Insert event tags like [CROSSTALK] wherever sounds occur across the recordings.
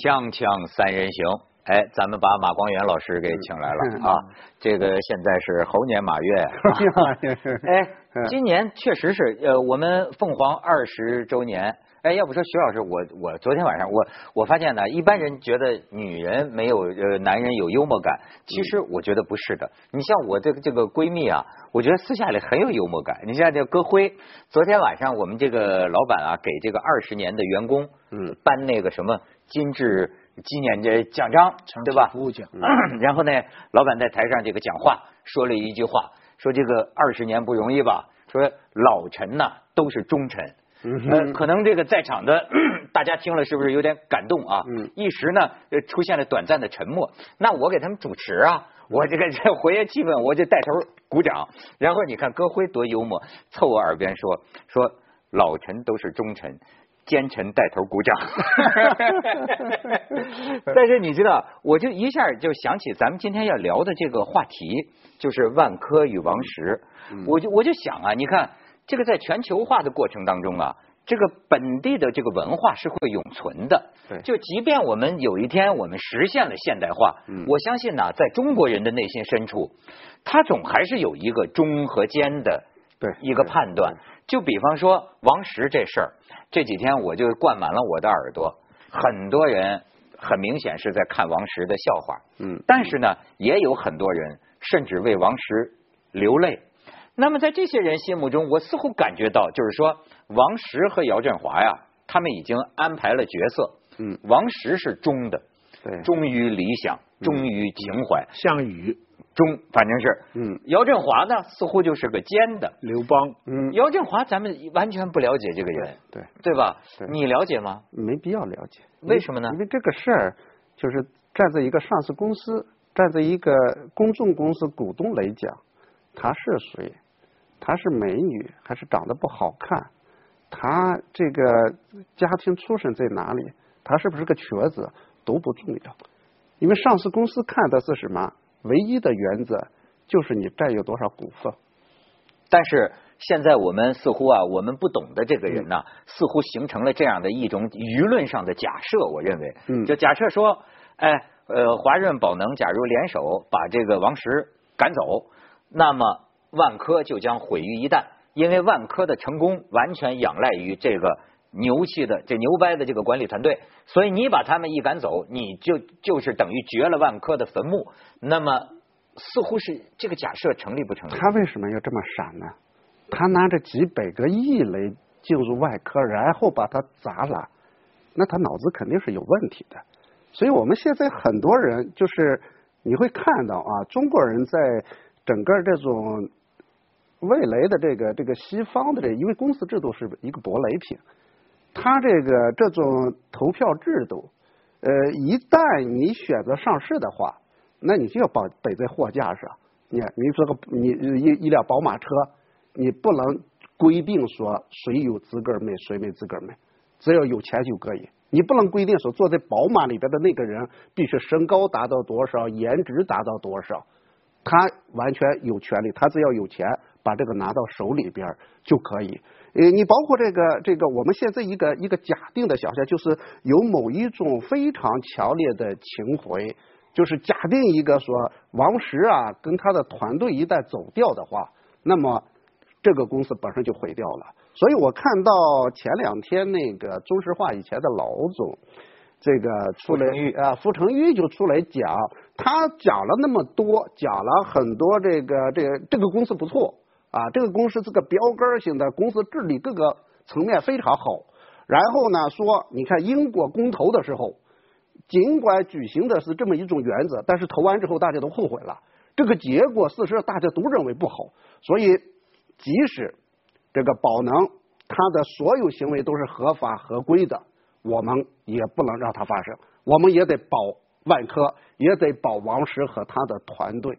锵锵三人行，哎，咱们把马光远老师给请来了啊。这个现在是猴年马月，哎，今年确实是呃，我们凤凰二十周年。哎，要不说徐老师，我我昨天晚上我我发现呢，一般人觉得女人没有呃男人有幽默感，其实我觉得不是的。你像我这个这个闺蜜啊，我觉得私下里很有幽默感。你像这歌辉，昨天晚上我们这个老板啊，给这个二十年的员工嗯颁那个什么金质纪念这奖章，对吧？服务奖。[CLEARS THROAT] 然后呢，老板在台上这个讲话说了一句话，说这个二十年不容易吧？说老臣呐都是忠臣。呃，可能这个在场的 [CLEARS THROAT] 大家听了是不是有点感动啊？嗯，一时呢出现了短暂的沉默。那我给他们主持啊，我这个这活跃气氛，我就带头鼓掌。然后你看歌辉多幽默，凑我耳边说说老臣都是忠臣，奸臣带头鼓掌。[LAUGHS] 但是你知道，我就一下就想起咱们今天要聊的这个话题，就是万科与王石。我就我就想啊，你看。这个在全球化的过程当中啊，这个本地的这个文化是会永存的。对，就即便我们有一天我们实现了现代化，我相信呢，在中国人的内心深处，他总还是有一个中和间的对一个判断。就比方说王石这事儿，这几天我就灌满了我的耳朵，很多人很明显是在看王石的笑话。嗯，但是呢，也有很多人甚至为王石流泪。那么在这些人心目中，我似乎感觉到，就是说，王石和姚振华呀，他们已经安排了角色。嗯，王石是忠的，对，忠于理想，忠于情怀。项羽忠，反正是。嗯，姚振华呢，似乎就是个奸的。刘邦。嗯，姚振华咱们完全不了解这个人，对，对吧？你了解吗？没必要了解。为什么呢？因为这个事儿，就是站在一个上市公司，站在一个公众公司股东来讲，他是谁？她是美女还是长得不好看？她这个家庭出身在哪里？她是不是个瘸子都不重要，因为上市公司看的是什么？唯一的原则就是你占有多少股份。但是现在我们似乎啊，我们不懂的这个人呢，似乎形成了这样的一种舆论上的假设。我认为，嗯，就假设说，哎，呃，华润宝能假如联手把这个王石赶走，那么。万科就将毁于一旦，因为万科的成功完全仰赖于这个牛气的、这牛掰的这个管理团队，所以你把他们一赶走，你就就是等于掘了万科的坟墓。那么，似乎是这个假设成立不成立？他为什么要这么傻呢？他拿着几百个亿来进入万科，然后把它砸了，那他脑子肯定是有问题的。所以我们现在很多人就是你会看到啊，中国人在整个这种。未来的这个这个西方的这，因为公司制度是一个舶来品，它这个这种投票制度，呃，一旦你选择上市的话，那你就要摆摆在货架上。你看，你说个你一一辆宝马车，你不能规定说谁有资格买，谁没资格买，只要有钱就可以。你不能规定说坐在宝马里边的那个人必须身高达到多少，颜值达到多少，他完全有权利，他只要有钱。把这个拿到手里边就可以。呃，你包括这个这个，我们现在一个一个假定的想象，就是有某一种非常强烈的情怀，就是假定一个说王石啊跟他的团队一旦走掉的话，那么这个公司本身就毁掉了。所以我看到前两天那个中石化以前的老总。这个出来啊，傅成玉就出来讲，他讲了那么多，讲了很多这个这个这个公司不错啊，这个公司是个标杆性的公司，治理各个层面非常好。然后呢，说你看英国公投的时候，尽管举行的是这么一种原则，但是投完之后大家都后悔了，这个结果事实上大家都认为不好。所以即使这个宝能他的所有行为都是合法合规的。我们也不能让它发生，我们也得保万科，也得保王石和他的团队。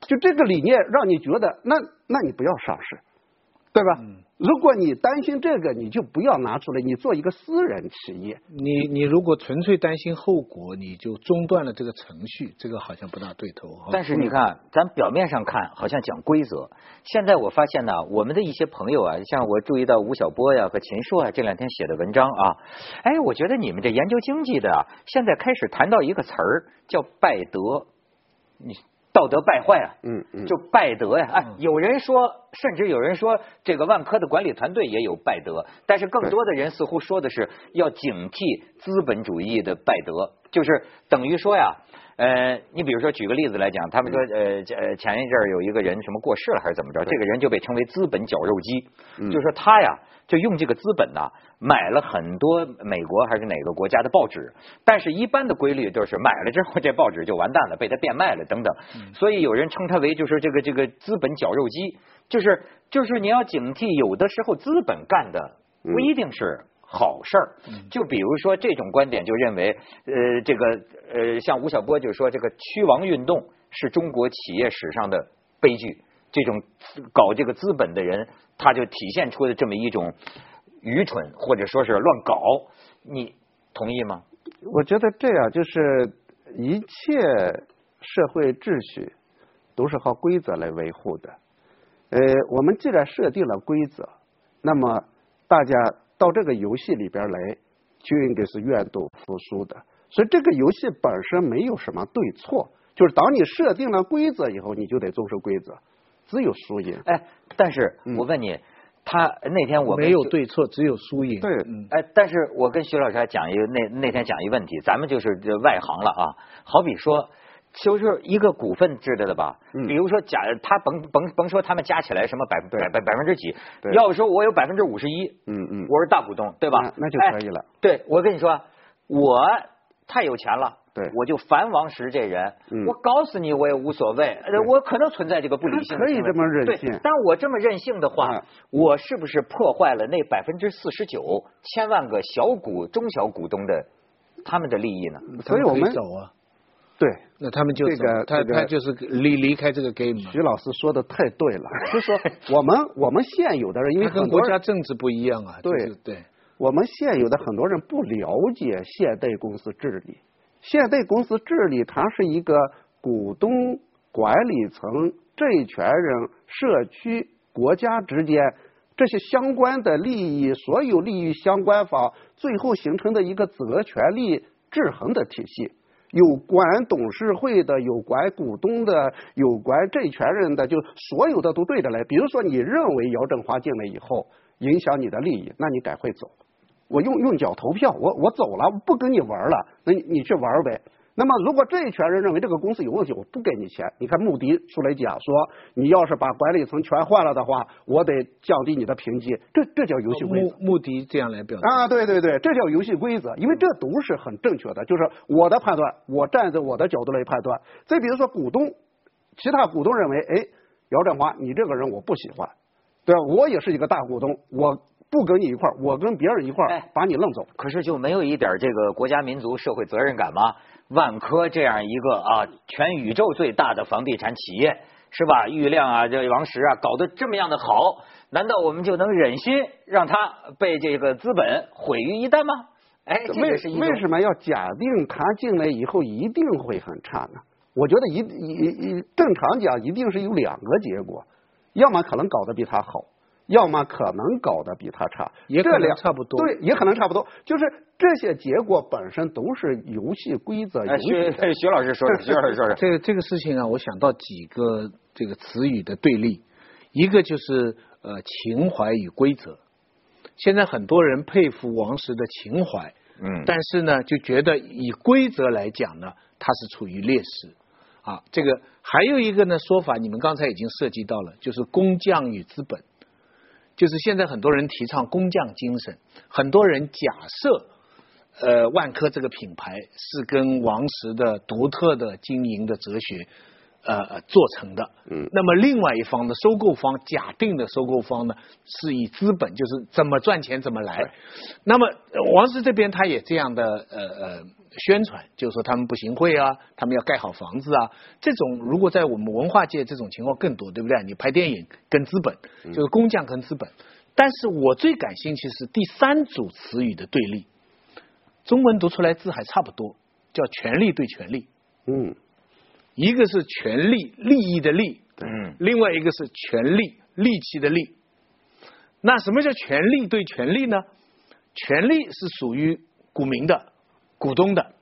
就这个理念，让你觉得那那你不要上市。对吧？如果你担心这个，你就不要拿出来，你做一个私人企业。你你如果纯粹担心后果，你就中断了这个程序，这个好像不大对头。但是你看，咱表面上看好像讲规则，现在我发现呢，我们的一些朋友啊，像我注意到吴晓波呀和秦朔啊这两天写的文章啊，哎，我觉得你们这研究经济的啊，现在开始谈到一个词儿叫拜德，你。道德败坏啊，嗯嗯，就败德呀！哎，有人说，甚至有人说，这个万科的管理团队也有败德，但是更多的人似乎说的是要警惕资本主义的败德，就是等于说呀，呃，你比如说举个例子来讲，他们说，呃呃，前一阵儿有一个人什么过世了还是怎么着，这个人就被称为资本绞肉机，就说他呀。就用这个资本呢，买了很多美国还是哪个国家的报纸，但是一般的规律就是买了之后这报纸就完蛋了，被他变卖了等等。所以有人称他为就是这个这个资本绞肉机，就是就是你要警惕，有的时候资本干的不一定是好事儿。就比如说这种观点就认为，呃，这个呃，像吴晓波就说这个驱王运动是中国企业史上的悲剧。这种搞这个资本的人，他就体现出的这么一种愚蠢，或者说是乱搞，你同意吗？我觉得这样就是一切社会秩序都是靠规则来维护的。呃，我们既然设定了规则，那么大家到这个游戏里边来，就应该是愿赌服输的。所以这个游戏本身没有什么对错，就是当你设定了规则以后，你就得遵守规则。只有输赢。哎，但是我问你，他那天我没有对错，只有输赢。对，哎，但是我跟徐老师还讲一个那那天讲一个问题，咱们就是外行了啊。好比说，就是一个股份制的吧，比如说假他甭甭甭说他们加起来什么百百百百分之几，要说我有百分之五十一，嗯嗯，我是大股东，对吧？那就可以了。对，我跟你说，我太有钱了。对，我就樊王石这人，我搞死你我也无所谓，我可能存在这个不理性，可以这么任性。但我这么任性的话，我是不是破坏了那百分之四十九千万个小股中小股东的他们的利益呢？所以我们走啊，对，那他们就这个他他就是离离开这个 game。徐老师说的太对了，[LAUGHS] 就说我们我们现有的人，因为跟国家政治不一样啊，对对，我们现有的很多人不了解现代公司治理。现代公司治理，它是一个股东、管理层、债权人、社区、国家之间这些相关的利益，所有利益相关方最后形成的一个责权利制衡的体系。有关董事会的，有关股东的，有关债权人的，就所有的都对着来。比如说，你认为姚振华进来以后影响你的利益，那你赶快走。我用用脚投票，我我走了，不跟你玩了，那你你去玩呗。那么如果这一群人认为这个公司有问题，我不给你钱。你看穆迪出来讲说，你要是把管理层全换了的话，我得降低你的评级。这这叫游戏规则。穆穆迪这样来表达啊，对对对，这叫游戏规则，因为这都是很正确的，就是我的判断，我站在我的角度来判断。再比如说股东，其他股东认为，哎，姚振华，你这个人我不喜欢，对吧？我也是一个大股东，我。不跟你一块儿，我跟别人一块儿，把你弄走。可是就没有一点这个国家民族社会责任感吗？万科这样一个啊，全宇宙最大的房地产企业，是吧？郁亮啊，这王石啊，搞得这么样的好，难道我们就能忍心让他被这个资本毁于一旦吗？哎，为为什么要假定他进来以后一定会很差呢？我觉得一一一正常讲，一定是有两个结果，要么可能搞得比他好。要么可能搞得比他差，也可能差不多。对，也可能差不多。就是这些结果本身都是游戏规则。徐 [LAUGHS] 徐老师说的，徐老师说的。[LAUGHS] 这个这个事情啊，我想到几个这个词语的对立，一个就是呃情怀与规则。现在很多人佩服王石的情怀，嗯，但是呢，就觉得以规则来讲呢，他是处于劣势。啊，这个还有一个呢说法，你们刚才已经涉及到了，就是工匠与资本。就是现在很多人提倡工匠精神，很多人假设，呃，万科这个品牌是跟王石的独特的经营的哲学，呃，做成的。嗯。那么另外一方的收购方，假定的收购方呢，是以资本就是怎么赚钱怎么来。那么王石这边他也这样的呃呃宣传，就是说他们不行贿啊，他们要盖好房子啊。这种如果在我们文化界，这种情况更多，对不对？你拍电影跟资本，就是工匠跟资本。但是我最感兴趣是第三组词语的对立，中文读出来字还差不多，叫权力对权力。嗯，一个是权力利益的利，嗯，另外一个是权力力气的力。那什么叫权力对权力呢？权力是属于股民的。股东的，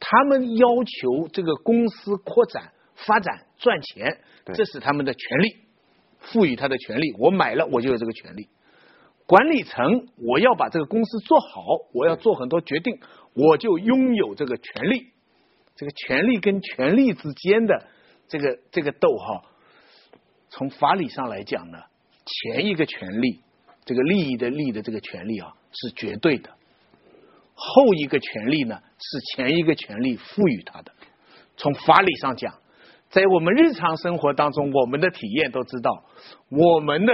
他们要求这个公司扩展、发展、赚钱，这是他们的权利，赋予他的权利。我买了，我就有这个权利。管理层，我要把这个公司做好，我要做很多决定，我就拥有这个权利。这个权利跟权利之间的这个这个逗号，从法理上来讲呢，前一个权利，这个利益的利的这个权利啊，是绝对的。后一个权利呢，是前一个权利赋予他的。从法理上讲，在我们日常生活当中，我们的体验都知道，我们的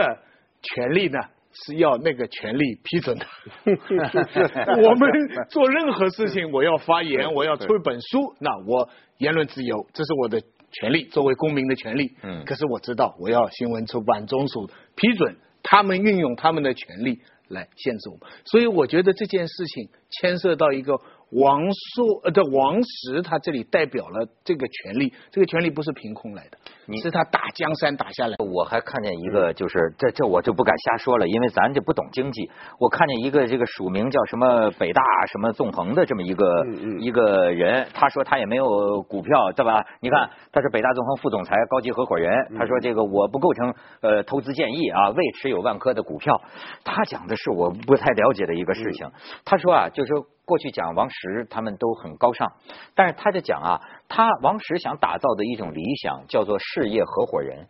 权利呢是要那个权利批准的。[LAUGHS] 我们做任何事情，我要发言，我要出一本书，那我言论自由，这是我的权利，作为公民的权利。嗯。可是我知道，我要新闻出版总署批准，他们运用他们的权利。来限制我们，所以我觉得这件事情牵涉到一个王朔呃这王石，他这里代表了这个权利，这个权利不是凭空来的。你是他打江山打下来，我还看见一个，就是这这我就不敢瞎说了，因为咱就不懂经济。我看见一个这个署名叫什么北大什么纵横的这么一个一个人，他说他也没有股票，对吧？你看他是北大纵横副总裁、高级合伙人，他说这个我不构成呃投资建议啊，未持有万科的股票。他讲的是我不太了解的一个事情。他说啊，就是过去讲王石他们都很高尚，但是他就讲啊。他王石想打造的一种理想叫做事业合伙人，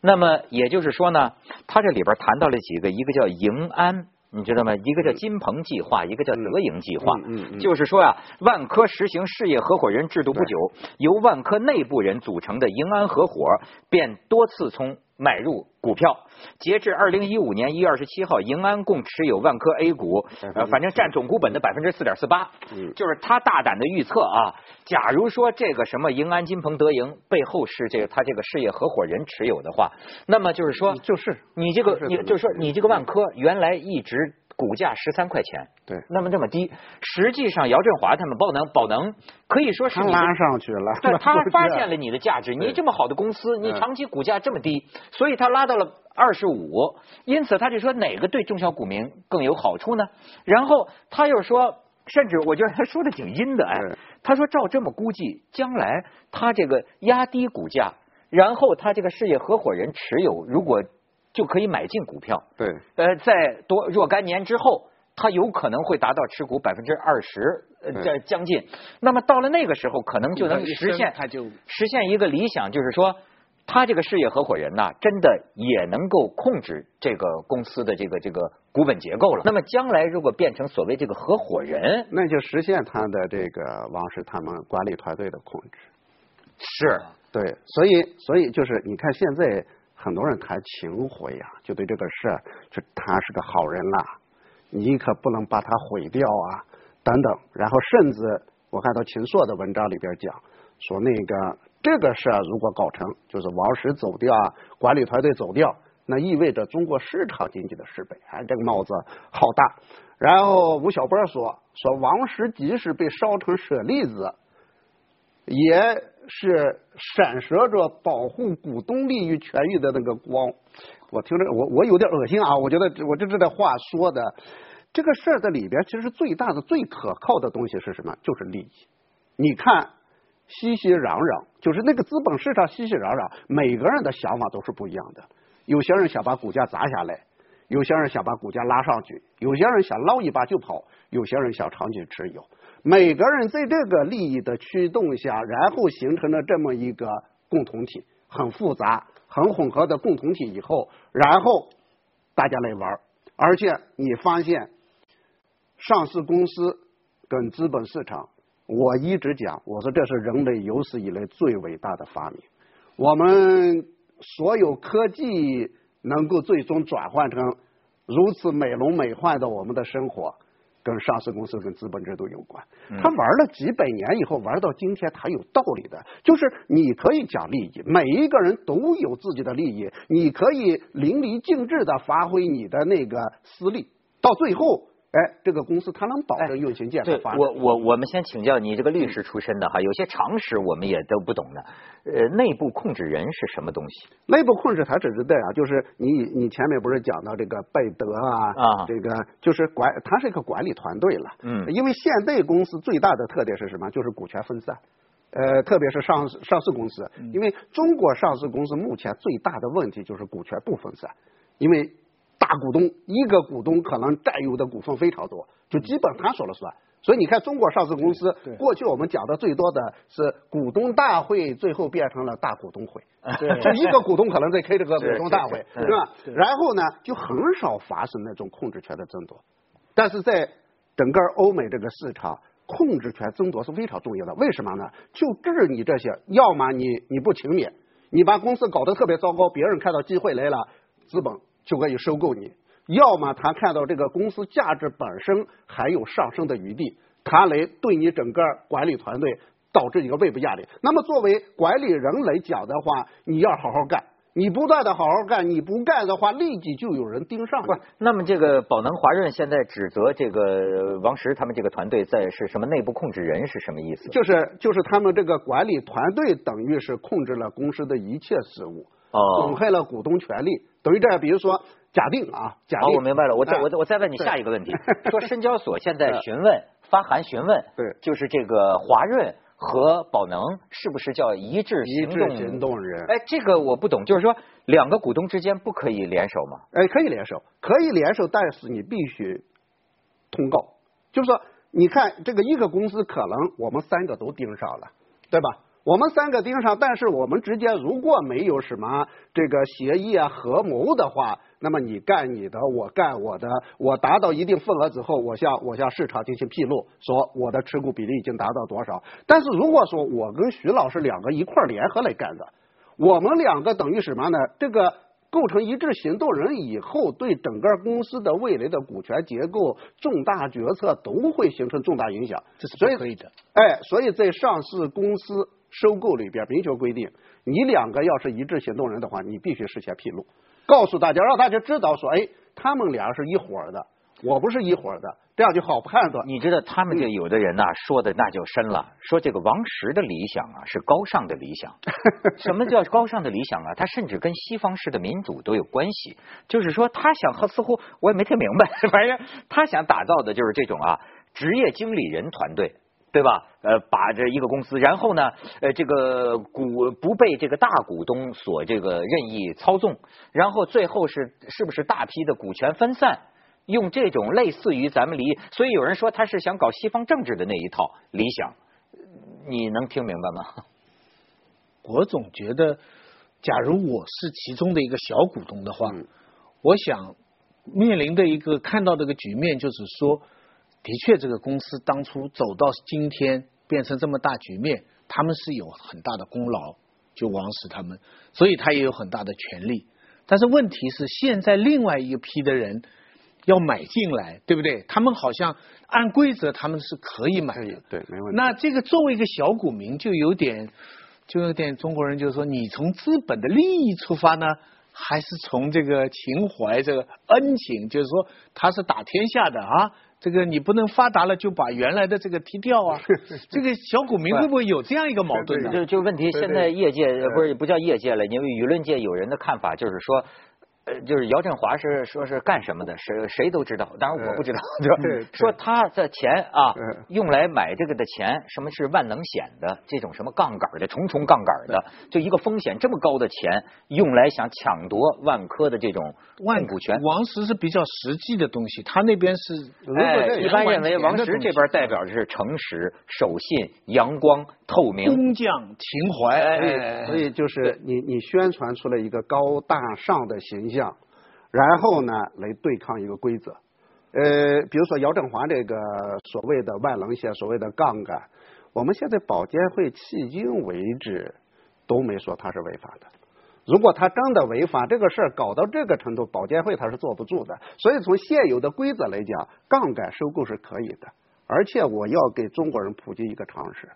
那么也就是说呢，他这里边谈到了几个，一个叫盈安，你知道吗？一个叫金鹏计划，一个叫德盈计划，就是说呀，万科实行事业合伙人制度不久，由万科内部人组成的盈安合伙便多次从。买入股票，截至二零一五年一月二十七号，盈安共持有万科 A 股，呃，反正占总股本的百分之四点四八。嗯，就是他大胆的预测啊，假如说这个什么盈安、金鹏、德盈背后是这个他这个事业合伙人持有的话，那么就是说，就是你这个，你就是说你这个万科原来一直。股价十三块钱，对，那么这么低，实际上姚振华他们宝能宝能可以说是拉上去了，对，[LAUGHS] 他发现了你的价值，你这么好的公司，你长期股价这么低，所以他拉到了二十五，因此他就说哪个对中小股民更有好处呢？然后他又说，甚至我觉得他说的挺阴的，哎，他说照这么估计，将来他这个压低股价，然后他这个事业合伙人持有如果。就可以买进股票，对，呃，在多若干年之后，他有可能会达到持股百分之二十，呃，这将近。那么到了那个时候，可能就能实现，他就实现一个理想，就是说，他这个事业合伙人呐，真的也能够控制这个公司的这个这个股本结构了。那么将来如果变成所谓这个合伙人，那就实现他的这个王石他们管理团队的控制。是，对，所以所以就是你看现在。很多人谈情怀呀，就对这个事，就他是个好人啦，你可不能把他毁掉啊，等等。然后甚至我看到秦朔的文章里边讲，说那个这个事如果搞成，就是王石走掉，啊管理团队走掉，那意味着中国市场经济的失败，哎，这个帽子好大。然后吴晓波说，说王石即使被烧成舍利子，也。是闪烁着保护股东利益权益的那个光，我听着我我有点恶心啊！我觉得我这这的话说的，这个事儿的里边其实最大的最可靠的东西是什么？就是利益。你看熙熙攘攘，就是那个资本市场熙熙攘攘，每个人的想法都是不一样的。有些人想把股价砸下来，有些人想把股价拉上去，有些人想捞一把就跑，有些人想长期持有。每个人在这个利益的驱动下，然后形成了这么一个共同体，很复杂、很混合的共同体。以后，然后大家来玩而且你发现，上市公司跟资本市场，我一直讲，我说这是人类有史以来最伟大的发明。我们所有科技能够最终转换成如此美轮美奂的我们的生活。跟上市公司、跟资本制度有关。他玩了几百年以后，玩到今天，他有道理的。就是你可以讲利益，每一个人都有自己的利益，你可以淋漓尽致的发挥你的那个私利，到最后。哎，这个公司它能保证运行健康发展。我我我们先请教你这个律师出身的哈，有些常识我们也都不懂的。呃，内部控制人是什么东西？内部控制它只是这样，就是你你前面不是讲到这个贝德啊，啊，这个就是管，它是一个管理团队了。嗯。因为现代公司最大的特点是什么？就是股权分散。呃，特别是上上市公司，因为中国上市公司目前最大的问题就是股权不分散，因为。大股东一个股东可能占有的股份非常多，就基本他说了算。所以你看，中国上市公司过去我们讲的最多的是股东大会，最后变成了大股东会，[LAUGHS] 就一个股东可能在开这个股东大会，是吧？然后呢，就很少发生那种控制权的争夺。但是在整个欧美这个市场，控制权争夺是非常重要的。为什么呢？就治你这些，要么你你不勤勉，你把公司搞得特别糟糕，别人看到机会来了，资本。就可以收购你，要么他看到这个公司价值本身还有上升的余地，他来对你整个管理团队导致一个外部压力。那么作为管理人来讲的话，你要好好干，你不断的好好干，你不干的话，立即就有人盯上。不，那么这个宝能华润现在指责这个王石他们这个团队在是什么内部控制人是什么意思？就是就是他们这个管理团队等于是控制了公司的一切事务。损害了股东权利，等于这样，比如说，假定啊，假定，我明白了，我再我再我再问你下一个问题，[LAUGHS] 说深交所现在询问发函询问，对，就是这个华润和宝能是不是叫一致行动行动人？哎，这个我不懂，就是说两个股东之间不可以联手吗？哎，可以联手，可以联手，但是你必须通告，就是说，你看这个一个公司可能我们三个都盯上了，对吧？我们三个盯上，但是我们之间如果没有什么这个协议啊、合谋的话，那么你干你的，我干我的，我达到一定份额之后，我向我向市场进行披露，说我的持股比例已经达到多少。但是如果说我跟徐老师两个一块联合来干的，我们两个等于什么呢？这个构成一致行动人以后，对整个公司的未来的股权结构、重大决策都会形成重大影响。这是可以的。哎，所以在上市公司。收购里边明确规定，你两个要是一致行动人的话，你必须事先披露，告诉大家，让大家知道说，哎，他们俩是一伙的，我不是一伙的，这样就好判断。你知道他们这有的人呐，说的那就深了，说这个王石的理想啊是高尚的理想。[LAUGHS] 什么叫高尚的理想啊？他甚至跟西方式的民主都有关系。就是说，他想和，似乎我也没听明白，[LAUGHS] 反正他想打造的就是这种啊职业经理人团队。对吧？呃，把这一个公司，然后呢，呃，这个股不被这个大股东所这个任意操纵，然后最后是是不是大批的股权分散？用这种类似于咱们理，所以有人说他是想搞西方政治的那一套理想，你能听明白吗？[LAUGHS] 我总觉得，假如我是其中的一个小股东的话，我想面临的一个看到这个局面就是说。的确，这个公司当初走到今天变成这么大局面，他们是有很大的功劳，就王石他们，所以他也有很大的权利。但是问题是，现在另外一批的人要买进来，对不对？他们好像按规则他们是可以买的，对，没问题。那这个作为一个小股民，就有点，就有点中国人就是说，你从资本的利益出发呢，还是从这个情怀、这个恩情，就是说他是打天下的啊。这个你不能发达了就把原来的这个踢掉啊！[LAUGHS] 这个小股民会不会有这样一个矛盾呢？就就问题，现在业界不是不叫业界了，因为舆论界有人的看法就是说。呃，就是姚振华是说是干什么的，谁谁都知道，当然我不知道，[LAUGHS] 对吧？说他的钱啊，用来买这个的钱，什么是万能险的这种什么杠杆的重重杠杆的，就一个风险这么高的钱，用来想抢夺万科的这种万股权。王石是比较实际的东西，他那边是哎，一般认为王石这边代表的是诚实、守信、阳光、透明、工匠情怀。哎，所以就是你你宣传出了一个高大上的形象。样，然后呢，来对抗一个规则。呃，比如说姚振华这个所谓的万能险，所谓的杠杆，我们现在保监会迄今为止都没说它是违法的。如果他真的违法，这个事儿搞到这个程度，保监会他是坐不住的。所以从现有的规则来讲，杠杆收购是可以的。而且我要给中国人普及一个常识：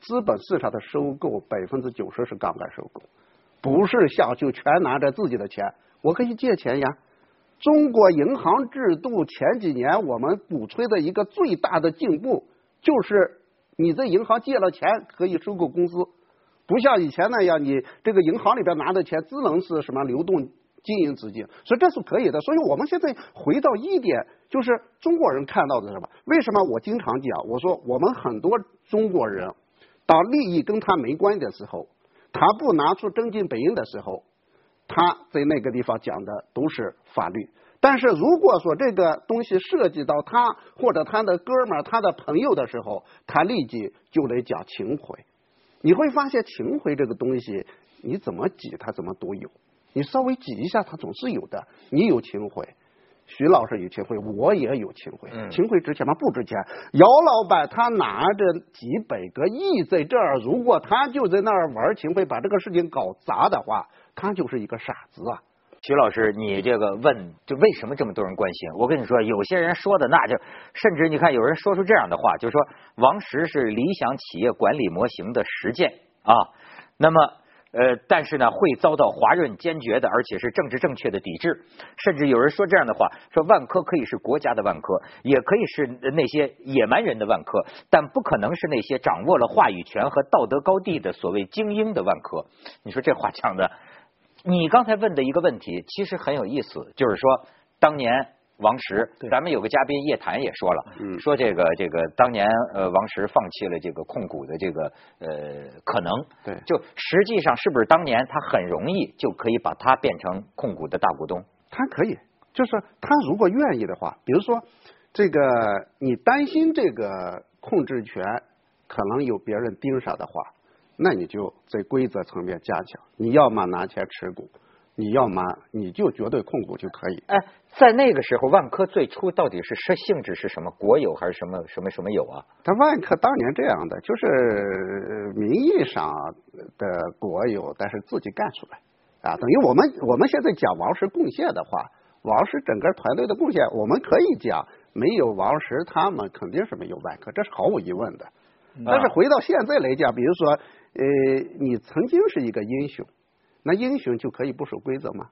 资本市场的收购百分之九十是杠杆收购，不是像就全拿着自己的钱，我可以借钱呀。中国银行制度前几年我们鼓吹的一个最大的进步，就是你在银行借了钱可以收购公司。不像以前那样，你这个银行里边拿的钱只能是什么流动经营资金，所以这是可以的。所以我们现在回到一点，就是中国人看到的是什么？为什么我经常讲？我说我们很多中国人，当利益跟他没关的时候，他不拿出真金白银的时候，他在那个地方讲的都是法律。但是如果说这个东西涉及到他或者他的哥们儿、他的朋友的时候，他立即就得讲情回。你会发现情回这个东西，你怎么挤它怎么都有，你稍微挤一下它总是有的。你有情回，徐老师有秦桧，我也有情回。情回值钱吗？不值钱。姚老板他拿着几百个亿在这儿，如果他就在那儿玩秦桧，把这个事情搞砸的话，他就是一个傻子啊。徐老师，你这个问，就为什么这么多人关心？我跟你说，有些人说的那就，甚至你看有人说出这样的话，就是说王石是理想企业管理模型的实践啊。那么，呃，但是呢，会遭到华润坚决的，而且是政治正确的抵制。甚至有人说这样的话，说万科可以是国家的万科，也可以是那些野蛮人的万科，但不可能是那些掌握了话语权和道德高地的所谓精英的万科。你说这话讲的？你刚才问的一个问题其实很有意思，就是说当年王石，咱们有个嘉宾叶檀也说了，说这个这个当年呃王石放弃了这个控股的这个呃可能，对，就实际上是不是当年他很容易就可以把他变成控股的大股东？他可以，就是他如果愿意的话，比如说这个你担心这个控制权可能有别人盯上的话。那你就在规则层面加强，你要么拿钱持股，你要么你就绝对控股就可以。哎，在那个时候，万科最初到底是是性质是什么？国有还是什么什么什么有啊？他万科当年这样的，就是名义上的国有，但是自己干出来啊。等于我们我们现在讲王石贡献的话，王石整个团队的贡献，我们可以讲没有王石，他们肯定是没有万科，这是毫无疑问的。但是回到现在来讲，比如说。呃，你曾经是一个英雄，那英雄就可以不守规则吗？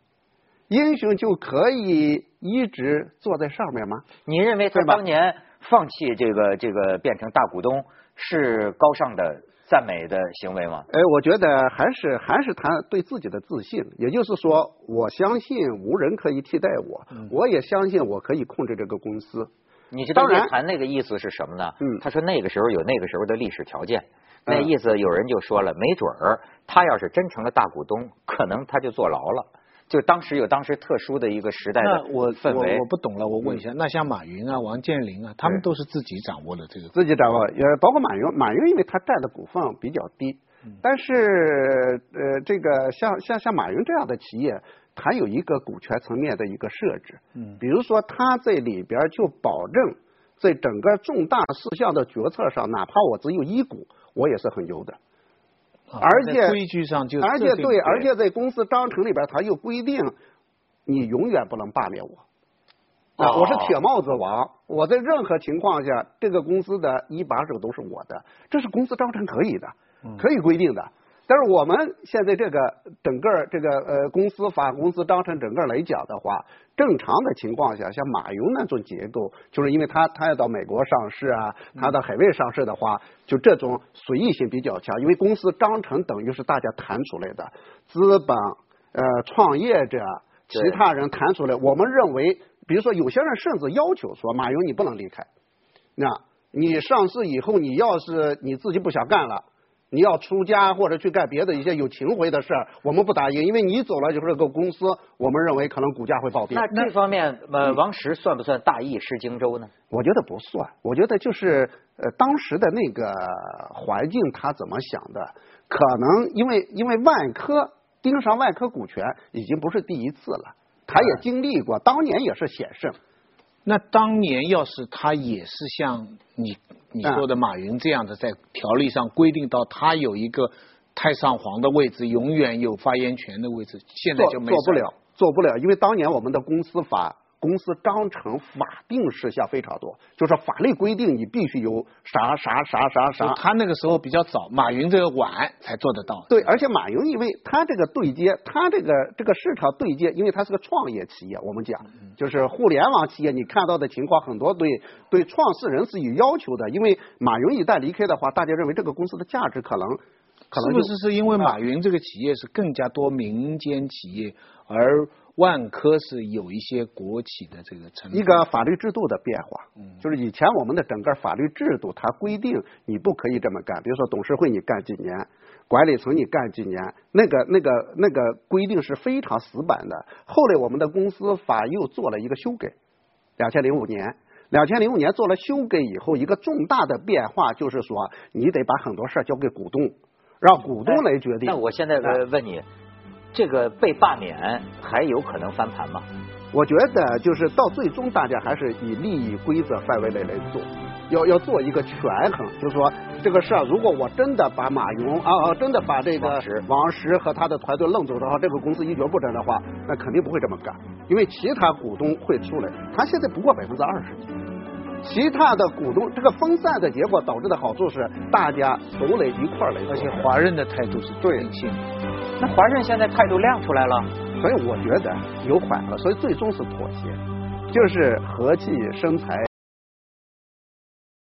英雄就可以一直坐在上面吗？你认为他当年放弃这个这个变成大股东是高尚的赞美的行为吗？哎，我觉得还是还是他对自己的自信，也就是说，我相信无人可以替代我，我也相信我可以控制这个公司。你知道叶檀那个意思是什么呢？嗯，他说那个时候有那个时候的历史条件。那意思有人就说了，没准儿他要是真成了大股东，可能他就坐牢了。就当时有当时特殊的一个时代的氛围。我我不懂了，我问一下，那像马云啊、王健林啊，他们都是自己掌握的这个？自己掌握，也包括马云。马云因为他占的股份比较低，但是呃，这个像像像马云这样的企业，他有一个股权层面的一个设置。嗯。比如说他在里边就保证，在整个重大事项的决策上，哪怕我只有一股。我也是很牛的，而且规矩上就而且对，而且在公司章程里边，他又规定你永远不能罢免我啊！我是铁帽子王，我在任何情况下，这个公司的一把手都是我的，这是公司章程可以的，可以规定的。但是我们现在这个整个这个呃公司法公司章程整个来讲的话，正常的情况下，像马云那种结构，就是因为他他要到美国上市啊，他到海外上市的话，就这种随意性比较强，因为公司章程等于是大家谈出来的，资本呃创业者其他人谈出来，我们认为，比如说有些人甚至要求说，马云你不能离开，那你上市以后，你要是你自己不想干了。你要出家或者去干别的一些有情怀的事儿，我们不答应，因为你走了就是个公司，我们认为可能股价会暴跌。那这方面，呃，王石算不算大意失荆州呢？我觉得不算，我觉得就是呃当时的那个环境，他怎么想的？可能因为因为万科盯上万科股权已经不是第一次了，他也经历过，当年也是险胜。那当年要是他也是像你。你说的马云这样的在条例上规定到他有一个太上皇的位置，永远有发言权的位置，现在就没做不了，做不了，因为当年我们的公司法。公司章程法定事项非常多，就是法律规定你必须有啥啥啥啥啥。他那个时候比较早，马云这个晚才做得到。对，而且马云因为他这个对接，他这个这个市场对接，因为他是个创业企业，我们讲就是互联网企业，你看到的情况很多对对创始人是有要求的，因为马云一旦离开的话，大家认为这个公司的价值可能可能是不是是因为马云这个企业是更加多民间企业，而。万科是有一些国企的这个成一个法律制度的变化，嗯，就是以前我们的整个法律制度，它规定你不可以这么干。比如说董事会你干几年，管理层你干几年，那个那个那个规定是非常死板的。后来我们的公司法又做了一个修改，两千零五年，两千零五年做了修改以后，一个重大的变化就是说，你得把很多事儿交给股东，让股东来决定。那我现在问你。这个被罢免还有可能翻盘吗？我觉得就是到最终，大家还是以利益规则范围内来做，要要做一个权衡。就是说，这个事儿如果我真的把马云啊啊，真的把这个王石和他的团队弄走的话，这个公司一蹶不振的话，那肯定不会这么干，因为其他股东会出来。他现在不过百分之二十几，其他的股东这个分散的结果导致的好处是，大家都来一块儿来，而且华人的态度是对性。那华人现在态度亮出来了，所以我觉得有缓和，所以最终是妥协，就是和气生财。